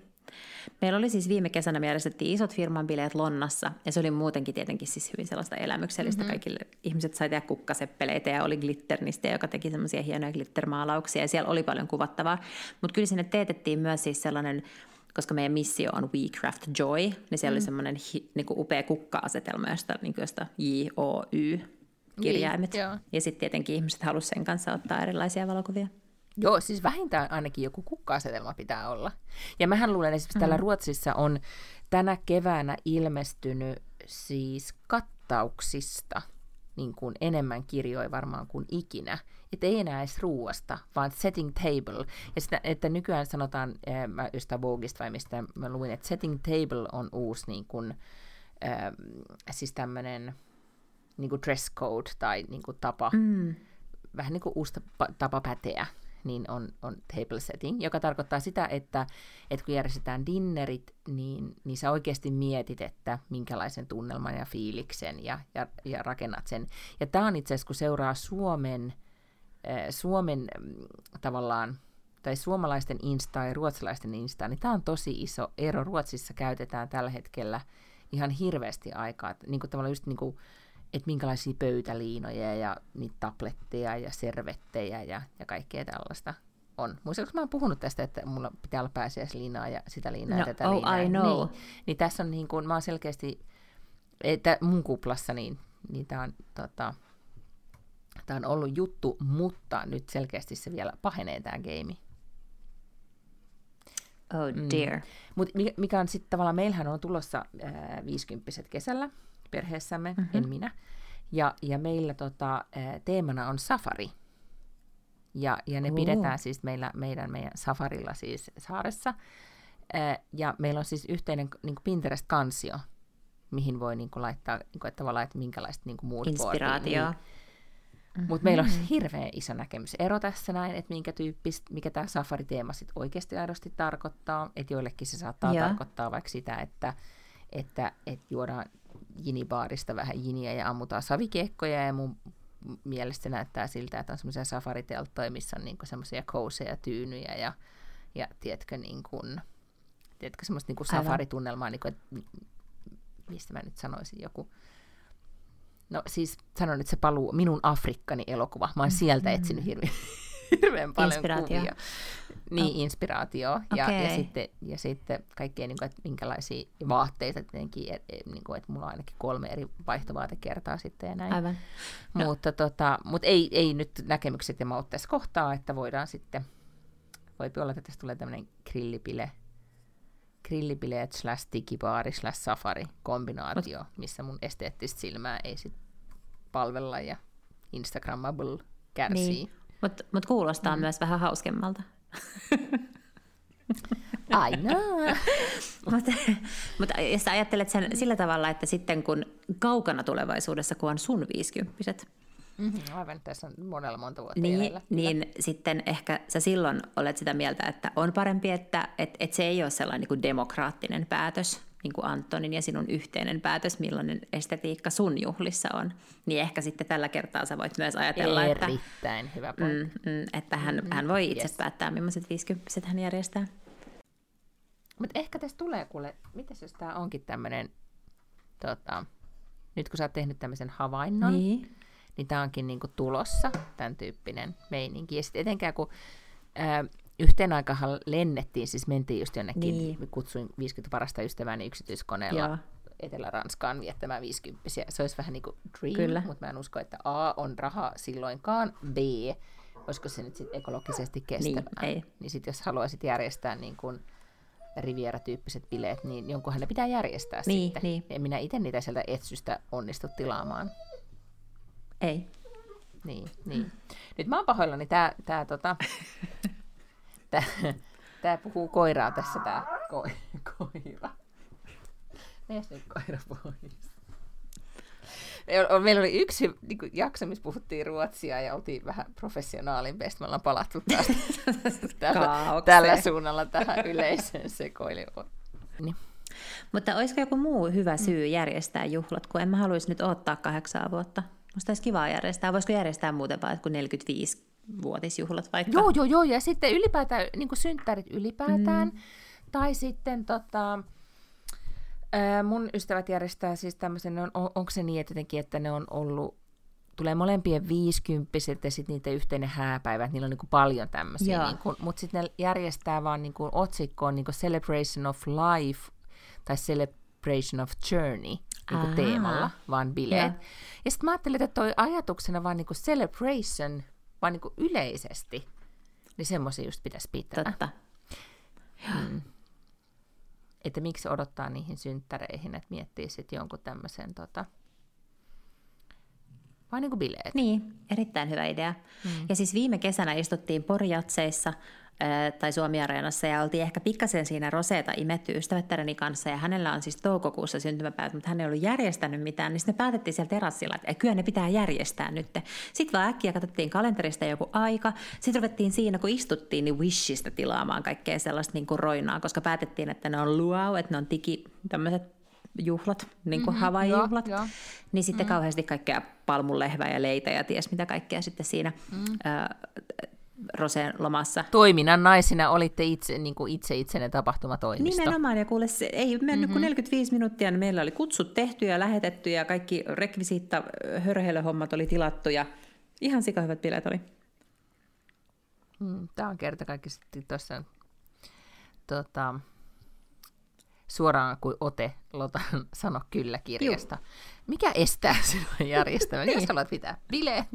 Meillä oli siis viime kesänä, me järjestettiin isot firman bileet Lonnassa, ja se oli muutenkin tietenkin siis hyvin sellaista elämyksellistä. Mm-hmm. Kaikille ihmiset sai tehdä kukkaseppeleitä, ja oli glitternistä, joka teki semmoisia hienoja glittermaalauksia, ja siellä oli paljon kuvattavaa. Mutta kyllä sinne teetettiin myös siis sellainen koska meidän missio on We Craft Joy, niin siellä mm. oli semmoinen hi, niin kuin upea kukka-asetelma, josta, niin kuin josta J-O-Y kirjaimet. Niin, ja sitten tietenkin ihmiset halusivat sen kanssa ottaa erilaisia valokuvia. Joo, siis vähintään ainakin joku kukka-asetelma pitää olla. Ja mähän luulen, että esimerkiksi mm. täällä Ruotsissa on tänä keväänä ilmestynyt siis kattauksista niin kuin enemmän kirjoja varmaan kuin ikinä. Että ei enää edes ruuasta, vaan setting table. Ja sitä, että nykyään sanotaan, äh, mä jostain Vogueista vai mistä mä luin, että setting table on uusi niin kuin, äh, siis tämmöinen niin kuin dress code tai niin kuin tapa, mm. vähän niin kuin uusi tapa päteä niin on, on table setting, joka tarkoittaa sitä, että, että kun järjestetään dinnerit, niin, niin sä oikeasti mietit, että minkälaisen tunnelman ja fiiliksen ja, ja, ja rakennat sen. Ja tämä on itse asiassa, kun seuraa Suomen, äh, Suomen mm, tavallaan tai suomalaisten Insta ja ruotsalaisten Insta, niin tämä on tosi iso ero. Ruotsissa käytetään tällä hetkellä ihan hirveästi aikaa. Niin kuin tavallaan just niin kuin, että minkälaisia pöytäliinoja ja niitä tabletteja ja servettejä ja, ja kaikkea tällaista on. Muistatko, mä oon puhunut tästä, että mulla pitää olla pääsiäisliinaa ja sitä liinaa no, ja tätä oh, liinaa. I know. Niin, niin tässä on niin kuin, mä oon selkeästi, että mun kuplassa niin, niin tää on, tota, tää on ollut juttu, mutta nyt selkeästi se vielä pahenee tämä game. Oh dear. Mm. Mut mikä on sitten tavallaan, meillähän on tulossa äh, 50 kesällä, perheessämme, mm-hmm. en minä. Ja, ja meillä tota, teemana on safari. Ja, ja ne uh. pidetään siis meillä, meidän, meidän safarilla siis saaressa. Ja meillä on siis yhteinen niin Pinterest-kansio, mihin voi niin kuin, laittaa niin kuin, että tavallaan, että minkälaista niin kuin Inspiraatio. Niin. Mm-hmm. Mutta meillä on hirveän iso näkemysero tässä näin, että minkä tyyppistä, mikä tämä safari-teema sitten oikeasti aidosti tarkoittaa. Että joillekin se saattaa Joo. tarkoittaa vaikka sitä, että, että, että juodaan jinibaarista vähän jiniä ja ammutaan savikiekkoja ja mun mielestä se näyttää siltä, että on semmoisia safaritelttoja, missä on niinku semmoisia kouseja tyynyjä ja, ja tiedätkö, niin kuin, tiedätkö semmoista niin kuin safaritunnelmaa, niin kuin, että mistä mä nyt sanoisin, joku, no siis sanon nyt se paluu, minun Afrikkani elokuva, mä oon sieltä mm-hmm. etsinyt hirveän, hirveän paljon Inspiraatio. kuvia. Niin, oh. inspiraatio. Ja, okay. ja, sitten, ja sitten kaikkea, niin kuin, että minkälaisia vaatteita tietenkin, et, et, niin kuin, että mulla on ainakin kolme eri vaihtovaatekertaa sitten ja näin. Aivan. Mutta, no. tota, mutta ei, ei nyt näkemykset ja maut tässä kohtaa, että voidaan sitten, voi olla, että tästä tulee tämmöinen grillipile, grillibileet slash digibaari slash safari kombinaatio, Mut. missä mun esteettistä silmää ei sit palvella ja Instagrammable kärsii. Niin. Mutta mut kuulostaa mm. myös vähän hauskemmalta. Aina. mutta, mutta jos ajattelet sen sillä tavalla, että sitten kun kaukana tulevaisuudessa, kun on sun viisikymppiset, Mm-hmm, aivan, tässä on monella monta vuotta niin, niin sitten ehkä sä silloin olet sitä mieltä, että on parempi, että et, et se ei ole sellainen niin kuin demokraattinen päätös, niin kuin Antonin ja sinun yhteinen päätös, millainen estetiikka sun juhlissa on. Niin ehkä sitten tällä kertaa sä voit myös ajatella, Erittäin että... Erittäin hyvä pointti. Mm, mm, että hän, mm, hän voi itse yes. päättää, millaiset viisikymppiset hän järjestää. Mutta ehkä tässä tulee, kuule, miten jos tämä onkin tämmöinen, tota, nyt kun sä oot tehnyt tämmöisen havainnon, niin niin tämä onkin niinku tulossa, tämän tyyppinen meininki. Ja sitten etenkään kun ää, yhteen aikahan lennettiin, siis mentiin just jonnekin, niin. kutsuin 50 parasta ystävääni yksityiskoneella Joo. Etelä-Ranskaan viettämään 50 Se olisi vähän niin kuin dream, Kyllä. mutta mä en usko, että A on raha silloinkaan, B, olisiko se nyt sitten ekologisesti kestävää. Niin, ei. niin sitten jos haluaisit järjestää niin kuin Riviera-tyyppiset bileet, niin jonkunhan ne pitää järjestää niin, sitten. Niin. En minä itse niitä sieltä etsystä onnistu tilaamaan. Ei. Niin, niin. Nyt mä oon pahoillani, tää, tää, tota, tää, tää puhuu koiraa tässä, tää ko, koira. Mees nyt koira pois. Meillä oli yksi niin kuin, jakso, missä puhuttiin ruotsia ja oltiin vähän professionaalimpia. Me ollaan palattu taas tällä, tällä suunnalla tähän yleiseen sekoiluun. Niin. Mutta olisiko joku muu hyvä syy järjestää juhlat, kun en mä haluaisi nyt odottaa kahdeksaa vuotta? Musta olisi kiva järjestää. Voisiko järjestää muuten vai kuin 45 vuotisjuhlat vaikka? Joo, joo, joo. Ja sitten ylipäätään, niin kuin synttärit ylipäätään. Mm. Tai sitten tota, mun ystävät järjestää siis tämmöisen, on, on, onko se niin että jotenkin, että ne on ollut, tulee molempien viisikymppiset ja sitten niiden yhteinen hääpäivä, niillä on niin kuin paljon tämmöisiä. Niin kuin, mutta sitten ne järjestää vaan niin kuin otsikkoon niin kuin Celebration of Life tai Celebration of Journey niin kuin teemalla, vaan bileet. Yeah. Ja sitten mä ajattelin, että toi ajatuksena vaan niin kuin celebration, vaan niin kuin yleisesti, niin semmoisia just pitäisi pitää. Totta. Mm. Että miksi odottaa niihin synttäreihin, että miettii sitten jonkun tämmöisen tota, vaan niin kuin bileet. Niin, erittäin hyvä idea. Mm. Ja siis viime kesänä istuttiin Porjatseissa tai Suomi-areenassa ja oltiin ehkä pikkasen siinä roseeta imetty ystävättäreni kanssa ja hänellä on siis toukokuussa syntymäpäivät, mutta hän ei ollut järjestänyt mitään, niin sitten me päätettiin siellä terassilla, että kyllä ne pitää järjestää nyt. Sitten vaan äkkiä katsottiin kalenterista joku aika, sitten ruvettiin siinä, kun istuttiin, niin Wishistä tilaamaan kaikkea sellaista niin kuin roinaa, koska päätettiin, että ne on luau, että ne on tiki, tämmöiset juhlat, niin kuin mm-hmm, Hawaii-juhlat, jo, jo. niin sitten mm. kauheasti kaikkea palmunlehvää ja leitä ja ties mitä kaikkea sitten siinä mm. äh, Roseen lomassa. Toiminnan naisina olitte itse, niin kuin itse itsenne tapahtumatoimisto. Nimenomaan, ja kuule, se ei mennyt mm-hmm. kuin 45 minuuttia, niin meillä oli kutsut tehty ja lähetetty, ja kaikki rekvisiitta hörhelöhommat oli tilattu, ja ihan sikahyvät bileet oli. Mm, Tämä on kerta kaikki tuossa tota, suoraan kuin ote Lotan sano kyllä kirjasta. Juh. Mikä estää sinua järjestämään? niin. Jos haluat pitää bileet,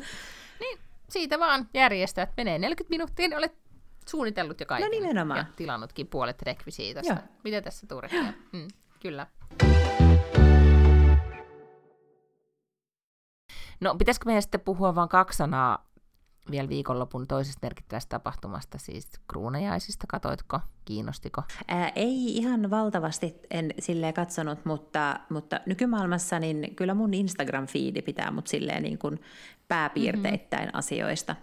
niin siitä vaan järjestää, että menee 40 minuuttia, niin olet suunnitellut jo kaiken. No nimenomaan. Ja tilannutkin puolet rekvisiitosta. Joo. Mitä tässä turhia? Mm, kyllä. No, pitäisikö meidän sitten puhua vain kaksi sanaa vielä viikonlopun toisesta merkittävästä tapahtumasta, siis kruunajaisista, katoitko, kiinnostiko? Ää, ei ihan valtavasti en silleen katsonut, mutta, mutta nykymaailmassa niin kyllä mun Instagram-fiidi pitää mut silleen niin kuin pääpiirteittäin mm-hmm. asioista.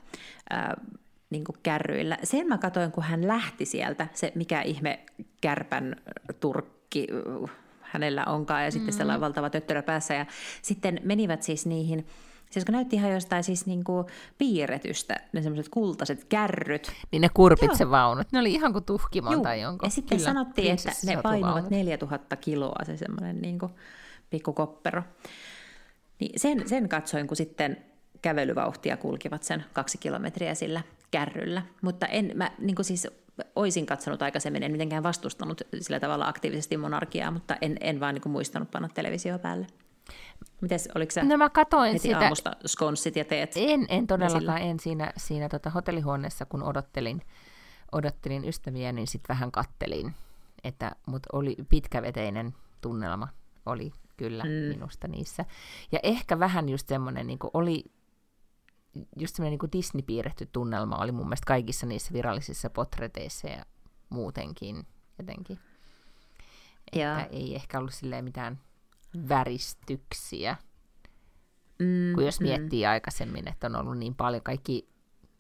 Ää, niin kuin kärryillä. Sen mä katsoin, kun hän lähti sieltä, se mikä ihme kärpän turkki hänellä onkaan, ja sitten mm-hmm. sellainen valtava töttörä päässä, ja sitten menivät siis niihin Siis kun näytti ihan jostain siis niinku piirretystä, ne semmoiset kultaiset kärryt. Niin ne kurpitsevaunut, ne oli ihan kuin tuhkimon Juu. tai jonkun. Ja sitten Kyllä, sanottiin, että ne painuvat 4000 kiloa, se semmoinen niinku pikkukoppero. Niin sen, sen katsoin, kun sitten kävelyvauhtia kulkivat sen kaksi kilometriä sillä kärryllä. Mutta en, mä niin siis oisin katsonut aikaisemmin, en mitenkään vastustanut sillä tavalla aktiivisesti monarkiaa, mutta en, en vaan niin muistanut panna televisio päälle. Mites, oliko sä no mä katoin heti sitä. aamusta skonssit ja teet? En, en todellakaan, en siinä, siinä tota hotellihuoneessa, kun odottelin, odottelin ystäviä, niin sitten vähän kattelin. Että, mutta oli pitkäveteinen tunnelma, oli kyllä mm. minusta niissä. Ja ehkä vähän just semmoinen, niin oli just semmoinen niin Disney-piirretty tunnelma oli mun mielestä kaikissa niissä virallisissa potreteissa ja muutenkin jotenkin. Että ei ehkä ollut silleen mitään väristyksiä. Mm, kun jos mm. miettii mm. aikaisemmin, että on ollut niin paljon, kaikki,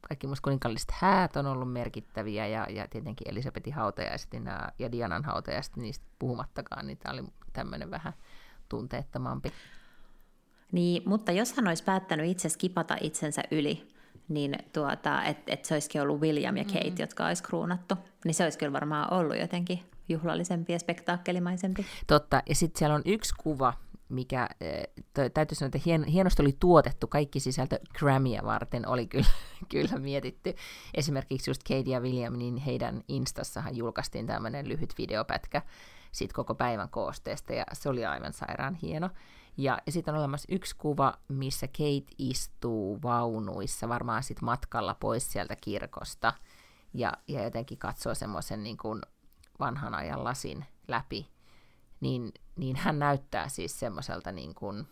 kaikki musta kuninkalliset häät on ollut merkittäviä, ja, ja tietenkin Elisabetin hautajaiset ja, ja Dianan hautajaiset, niistä puhumattakaan, niin tämä oli tämmöinen vähän tunteettomampi. Niin, mutta jos hän olisi päättänyt itse skipata itsensä yli, niin tuota, että et se olisikin ollut William ja Kate, mm-hmm. jotka olisi kruunattu, niin se olisi kyllä varmaan ollut jotenkin juhlallisempi ja spektaakkelisempi. Totta, ja sitten siellä on yksi kuva, mikä äh, täytyy sanoa, että hien, hienosti oli tuotettu, kaikki sisältö Grammyä varten oli kyllä, kyllä mietitty. Esimerkiksi just Kate ja William, niin heidän Instassahan julkaistiin tämmöinen lyhyt videopätkä siitä koko päivän koosteesta, ja se oli aivan sairaan hieno. Ja, ja sitten on olemassa yksi kuva, missä Kate istuu vaunuissa, varmaan sitten matkalla pois sieltä kirkosta, ja, ja jotenkin katsoo semmoisen niin kuin vanhan ajan lasin läpi, niin, niin hän näyttää siis semmoiselta niin kuin,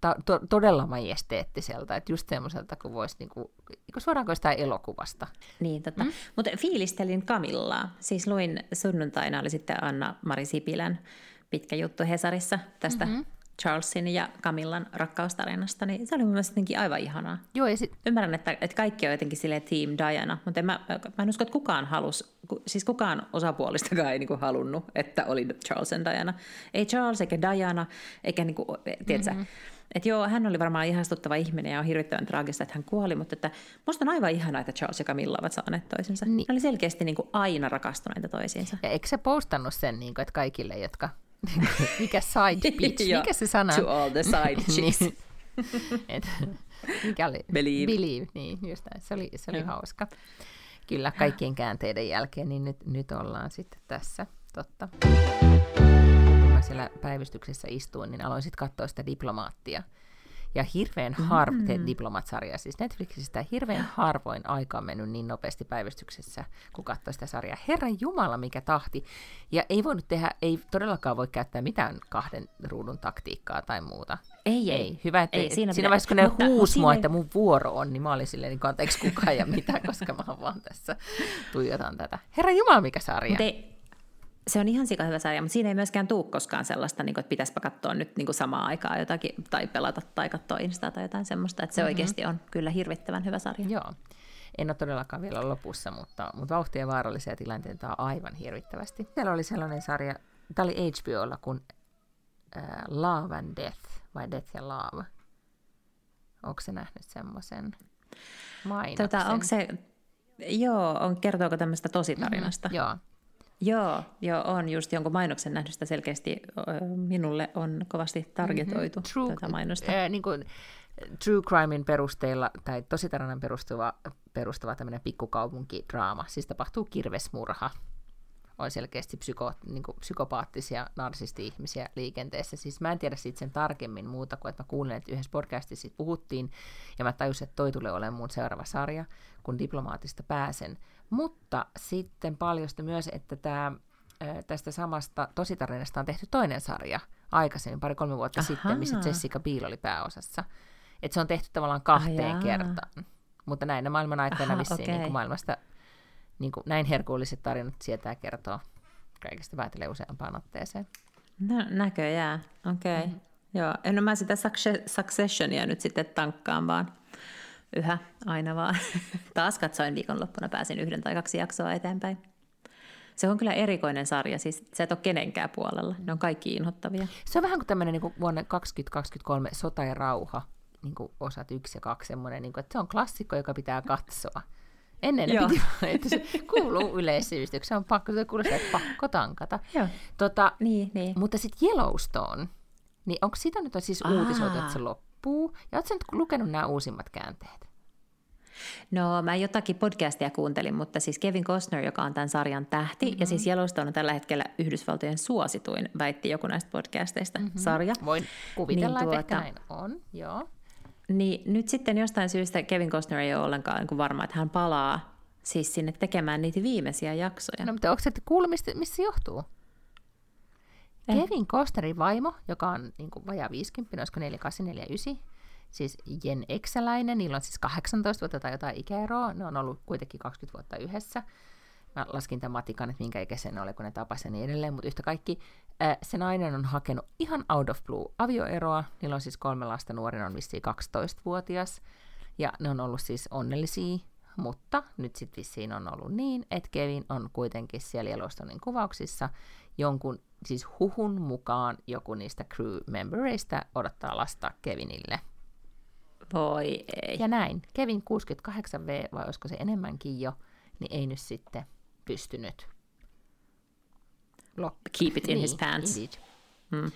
ta, to, todella majesteettiselta, että just semmoiselta, kun voisi niin kuin, niin suoraanko sitä elokuvasta. Niin, tota. Mm? mutta fiilistelin Kamillaa. Siis luin sunnuntaina oli sitten Anna-Mari Sipilän pitkä juttu Hesarissa tästä mm-hmm. Charlesin ja Camillan rakkaustarinasta, niin se oli mun mielestä jotenkin aivan ihanaa. Joo, ja sit... Ymmärrän, että, että kaikki on jotenkin silleen Team Diana, mutta en mä, mä en usko, että kukaan halus, siis kukaan osapuolistakaan ei niinku halunnut, että oli Charles ja Diana. Ei Charles eikä Diana, eikä niinku, tiedätkö, mm-hmm. Että joo, hän oli varmaan ihastuttava ihminen ja on hirvittävän traagista, että hän kuoli, mutta että musta on aivan ihanaa, että Charles ja Camilla ovat saaneet toisensa. Niin. Ne oli selkeästi niin kuin aina rakastuneita toisiinsa. Ja eikö se postannut sen, niin kuin, että kaikille, jotka mikä side pitch, mikä se sana To all the side chicks. niin. Et, mikä oli? Believe. Believe, niin just näin. Se oli, se oli hauska. Kyllä kaikkien käänteiden jälkeen, niin nyt, nyt ollaan sitten tässä, totta. Kun mä siellä päivystyksessä istuin, niin aloin sitten katsoa sitä diplomaattia – ja hirveän har- mm. Diplomat-sarja, siis Netflixistä hirveän harvoin aika on mennyt niin nopeasti päivystyksessä, kun katsoi sitä sarjaa. Herran Jumala, mikä tahti. Ja ei voinut tehdä, ei todellakaan voi käyttää mitään kahden ruudun taktiikkaa tai muuta. Ei, ei. ei. Hyvä, että ei, siinä, siinä vaiheessa, kun ne mutta, huusi mua, että mun vuoro on, niin mä olin silleen, niin anteeksi kukaan ja mitä, koska mä vaan tässä tuijotan tätä. Herran Jumala, mikä sarja. Mutta ei, se on ihan sika hyvä sarja, mutta siinä ei myöskään tule koskaan sellaista, niin kuin, että pitäisikö katsoa nyt niin kuin samaa aikaa jotakin, tai pelata tai katsoa Instaa tai jotain semmoista. Että se mm-hmm. oikeasti on kyllä hirvittävän hyvä sarja. Joo. En ole todellakaan vielä lopussa, mutta, mutta vauhtia vaarallisia tilanteita on aivan hirvittävästi. Siellä oli sellainen sarja, tämä oli HBOlla, kuin äh, Love and Death, vai Death ja Love. Onko se nähnyt semmoisen mainoksen? Tota, onko se, joo, on, kertooko tämmöistä tositarinasta? Mm-hmm, joo, Joo, joo, on just jonkun mainoksen nähnyt sitä selkeästi. Minulle on kovasti targetoitu mm-hmm. True, tätä mainosta. Äh, niin kuin, true crimein perusteella tai tositarinan perustuva, perustuva tämmöinen pikkukaupunkidraama. Siis tapahtuu kirvesmurha. On selkeästi psyko, niin kuin psykopaattisia narsisti-ihmisiä liikenteessä. Siis mä en tiedä siitä sen tarkemmin muuta kuin, että mä kuulin, että yhdessä podcastissa siitä puhuttiin, ja mä tajusin, että toi tulee olemaan mun seuraava sarja, kun diplomaatista pääsen. Mutta sitten paljosti myös, että tämä, tästä samasta tositarinasta on tehty toinen sarja aikaisemmin, pari-kolme vuotta Aha. sitten, missä Jessica Biel oli pääosassa. Että se on tehty tavallaan kahteen ah, kertaan. Mutta näinä maailman aikoina vissiin okay. niin kuin maailmasta niin kuin näin herkulliset tarinat sietää kertoa kaikista päätelle useampaan otteeseen. No, näköjään, okei. Okay. Mm-hmm. Joo, en mä sitä Successionia nyt sitten tankkaan, vaan yhä aina vaan. Taas katsoin viikonloppuna, pääsin yhden tai kaksi jaksoa eteenpäin. Se on kyllä erikoinen sarja, siis sä et ole kenenkään puolella. Ne on kaikki inhottavia. Se on vähän kuin tämmöinen niin kuin vuonna 2023 Sota ja rauha, niin kuin osat yksi ja kaksi, semmoinen, niin kuin, että se on klassikko, joka pitää katsoa. Ennen ne piti, että se kuuluu yleissivistykseen, on pakko, se kuulostaa, että pakko tankata. Joo. Tota, niin, niin. Mutta sitten Yellowstone, niin onko sitä nyt siis uutisoitu, että se loppuu? Ja oletko nyt lukenut nämä uusimmat käänteet? No mä jotakin podcastia kuuntelin, mutta siis Kevin Costner, joka on tämän sarjan tähti, mm-hmm. ja siis Yellowstone on tällä hetkellä Yhdysvaltojen suosituin, väitti joku näistä podcasteista, mm-hmm. sarja. Voin kuvitella, niin, tuota, että ehkä näin on, joo. Niin nyt sitten jostain syystä Kevin Costner ei ole ollenkaan niin varma, että hän palaa siis sinne tekemään niitä viimeisiä jaksoja. No mutta onko se kuullut, mistä, mistä se johtuu? Eh. Kevin Costnerin vaimo, joka on niin kuin vajaa 50, olisiko 4849, siis Jen Exeläinen, niillä on siis 18 vuotta tai jotain ikäeroa, ne on ollut kuitenkin 20 vuotta yhdessä. Mä laskin tämän matikan, että minkä ikäisen ne oli, kun ne tapasivat ja niin edelleen, mutta yhtä kaikki se nainen on hakenut ihan out of blue avioeroa, niillä on siis kolme lasta, nuorin on vissiin 12-vuotias, ja ne on ollut siis onnellisia, mutta nyt sitten vissiin on ollut niin, että Kevin on kuitenkin siellä Yellowstonein kuvauksissa jonkun, siis huhun mukaan joku niistä crew-membereista odottaa lasta Kevinille. Voi ei. Ja näin. Kevin 68V, vai olisiko se enemmänkin jo, niin ei nyt sitten pystynyt. Lop. Keep it in niin, his pants. Hmm.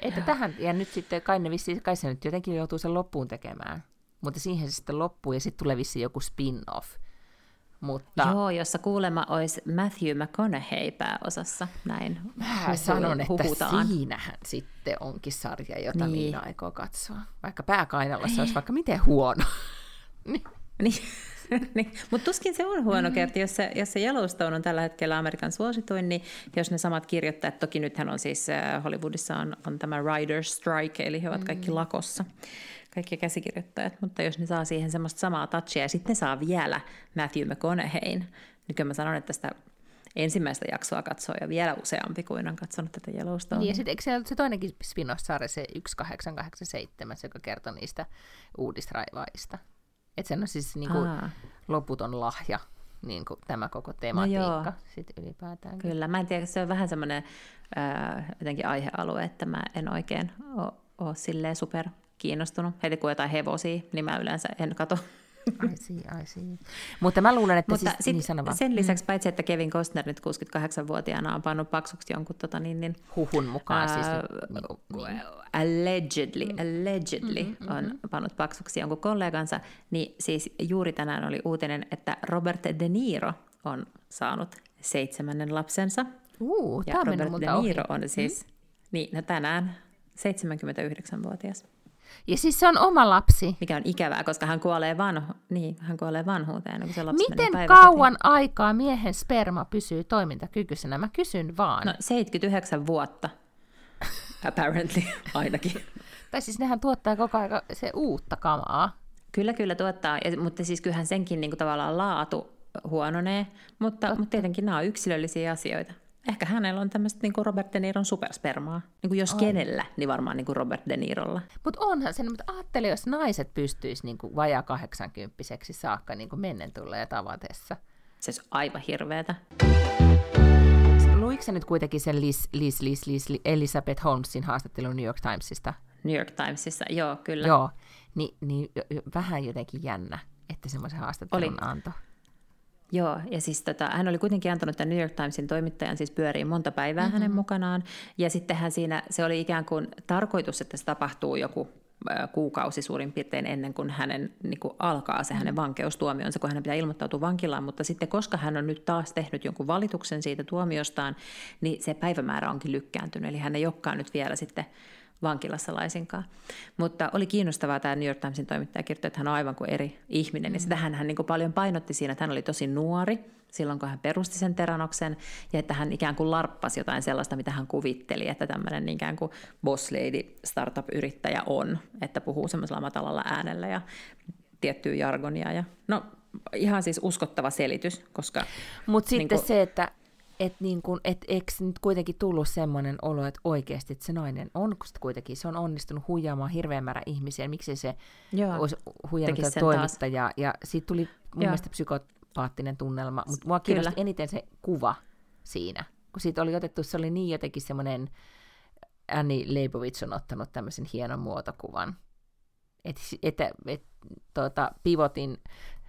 Että tähän, ja nyt sitten kai, ne vissi, kai se nyt jotenkin joutuu sen loppuun tekemään. Mutta siihen se sitten loppuu, ja sitten tulee vissiin joku spin-off. Mutta... Joo, jossa kuulemma olisi Matthew McConaughey pääosassa, näin Mä sanon, että huhutaan. siinähän sitten onkin sarja, jota niin. Miina aikoo katsoa. Vaikka pääkainalossa olisi vaikka miten huono. niin. niin. niin. Mutta tuskin se on huono kerti, jos se, jos se Yellowstone on tällä hetkellä Amerikan suosituin, niin jos ne samat kirjoittajat, toki nythän on siis äh, Hollywoodissa on, on tämä Rider Strike, eli he ovat kaikki mm. lakossa, kaikki käsikirjoittajat, mutta jos ne saa siihen semmoista samaa touchia ja sitten ne saa vielä Matthew McConaugheyn, niin kyllä mä sanon, että tästä ensimmäistä jaksoa katsoo ja vielä useampi kuin on katsonut tätä Yellowstonea. Niin, ja sitten eikö se, se toinenkin spin-off-sarja, se 1887, joka kertoo niistä uudisraivaista? Että se on siis niin kuin loputon lahja, niin kuin tämä koko tematiikka no sitten ylipäätään. Kyllä, mä en tiedä, se on vähän semmoinen äh, jotenkin aihealue, että mä en oikein ole, ole silleen super kiinnostunut. Heti kun jotain hevosia, niin mä yleensä en kato I see, I see. Mutta mä luulen, että Mutta siis, sit, niin sen lisäksi, mm. paitsi että Kevin Costner nyt 68-vuotiaana on pannut paksuksi jonkun tota, niin, niin, huhun mukaan, ää, siis, niin. allegedly, mm. allegedly mm-hmm, on mm-hmm. pannut paksuksi jonkun kollegansa, niin siis juuri tänään oli uutinen, että Robert De Niro on saanut seitsemännen lapsensa. Uh, ja Robert De Niro ohi. on siis, mm. niin, no tänään 79-vuotias. Ja siis se on oma lapsi. Mikä on ikävää, koska hän kuolee, vanhu- niin, hän kuolee vanhuuteen, kun se lapsi Miten kauan aikaa miehen sperma pysyy toimintakykyisenä? Mä kysyn vaan. No 79 vuotta, apparently, ainakin. tai siis nehän tuottaa koko ajan se uutta kamaa. Kyllä, kyllä tuottaa, ja, mutta siis kyllähän senkin niin kuin tavallaan laatu huononee, mutta, mutta tietenkin nämä on yksilöllisiä asioita. Ehkä hänellä on tämmöistä niin Robert De Niron superspermaa. Niin kuin jos on. kenellä, niin varmaan niin kuin Robert De Nirolla. Mutta onhan se, mutta ajattele, jos naiset pystyisi niin kuin vajaa 80 saakka niin kuin mennen tulee tavatessa. Se olisi aivan hirveetä. Luiko nyt kuitenkin sen Liz, Liz, Liz, Liz, Elizabeth Holmesin haastattelun New York Timesista? New York Timesissa, joo, kyllä. Joo, Ni, niin vähän jotenkin jännä, että semmoisen haastattelun Oli. antoi. Joo, ja siis tota, hän oli kuitenkin antanut tämän New York Timesin toimittajan siis pyöriin monta päivää mm-hmm. hänen mukanaan, ja sittenhän siinä se oli ikään kuin tarkoitus, että se tapahtuu joku kuukausi suurin piirtein ennen kuin hänen niin kuin alkaa se hänen mm-hmm. vankeustuomionsa, kun hänen pitää ilmoittautua vankilaan, mutta sitten koska hän on nyt taas tehnyt jonkun valituksen siitä tuomiostaan, niin se päivämäärä onkin lykkääntynyt, eli hän ei olekaan nyt vielä sitten vankilassa laisinkaan. Mutta oli kiinnostavaa tämä New York Timesin toimittaja kirjoittaa, että hän on aivan kuin eri ihminen. Mm. Ja sitä hän, hän niin kuin paljon painotti siinä, että hän oli tosi nuori silloin, kun hän perusti sen Teranoksen, ja että hän ikään kuin larppasi jotain sellaista, mitä hän kuvitteli, että tämmöinen ikään kuin boss lady startup-yrittäjä on, että puhuu semmoisella matalalla äänellä ja tiettyä jargonia. Ja, no, ihan siis uskottava selitys, koska... Mutta sitten niin kuin, se, että et niin kun, et eikö nyt kuitenkin tullut semmoinen olo, että oikeasti että se nainen on kuitenkin, se on onnistunut huijaamaan hirveän määrä ihmisiä, miksi se Joo, olisi huijannut toimittajaa, ja siitä tuli mun Joo. mielestä psykopaattinen tunnelma, mutta mua kiinnosti Kyllä. eniten se kuva siinä, kun siitä oli otettu, se oli niin jotenkin semmoinen, Annie Leibovitz on ottanut tämmöisen hienon muotokuvan, että et, et, et, tuota, pivotin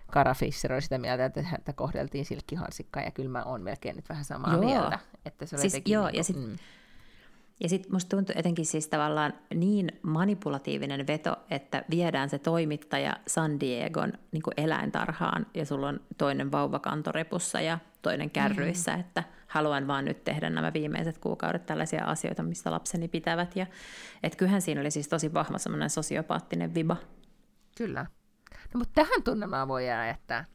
Kara Fischer oli sitä mieltä, että häntä kohdeltiin silkkihansikkaan, ja kyllä mä oon melkein nyt vähän samaa joo. mieltä. Että se siis, joo, niin kuin, ja sitten mm. Ja sitten musta tuntuu etenkin siis tavallaan niin manipulatiivinen veto, että viedään se toimittaja San Diegon niin eläintarhaan ja sulla on toinen vauva kantorepussa ja toinen kärryissä, mm-hmm. että haluan vaan nyt tehdä nämä viimeiset kuukaudet tällaisia asioita, mistä lapseni pitävät. Ja, et kyllähän siinä oli siis tosi vahva semmoinen sosiopaattinen viba. Kyllä. No, mutta tähän tunnelmaan voi jää, että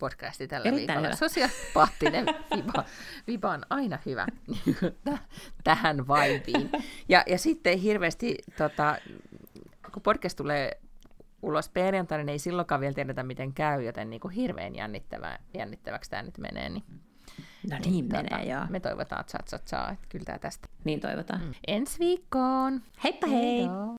podcasti tällä Erittäin viikolla. Sosiaalipaattinen viba, viba on aina hyvä tähän vaipiin. Ja, ja sitten hirveästi, tota, kun podcast tulee ulos perjantaina, niin ei silloinkaan vielä tiedetä, miten käy, joten niin kuin hirveän jännittävä, jännittäväksi tämä nyt menee. Niin, no niin, niin menee, tota, joo. Me toivotaan, että saat, saat, saa, että kyllä tämä tästä. Niin toivotaan. Mm. Ensi viikkoon! Heippa hei! Heidoo.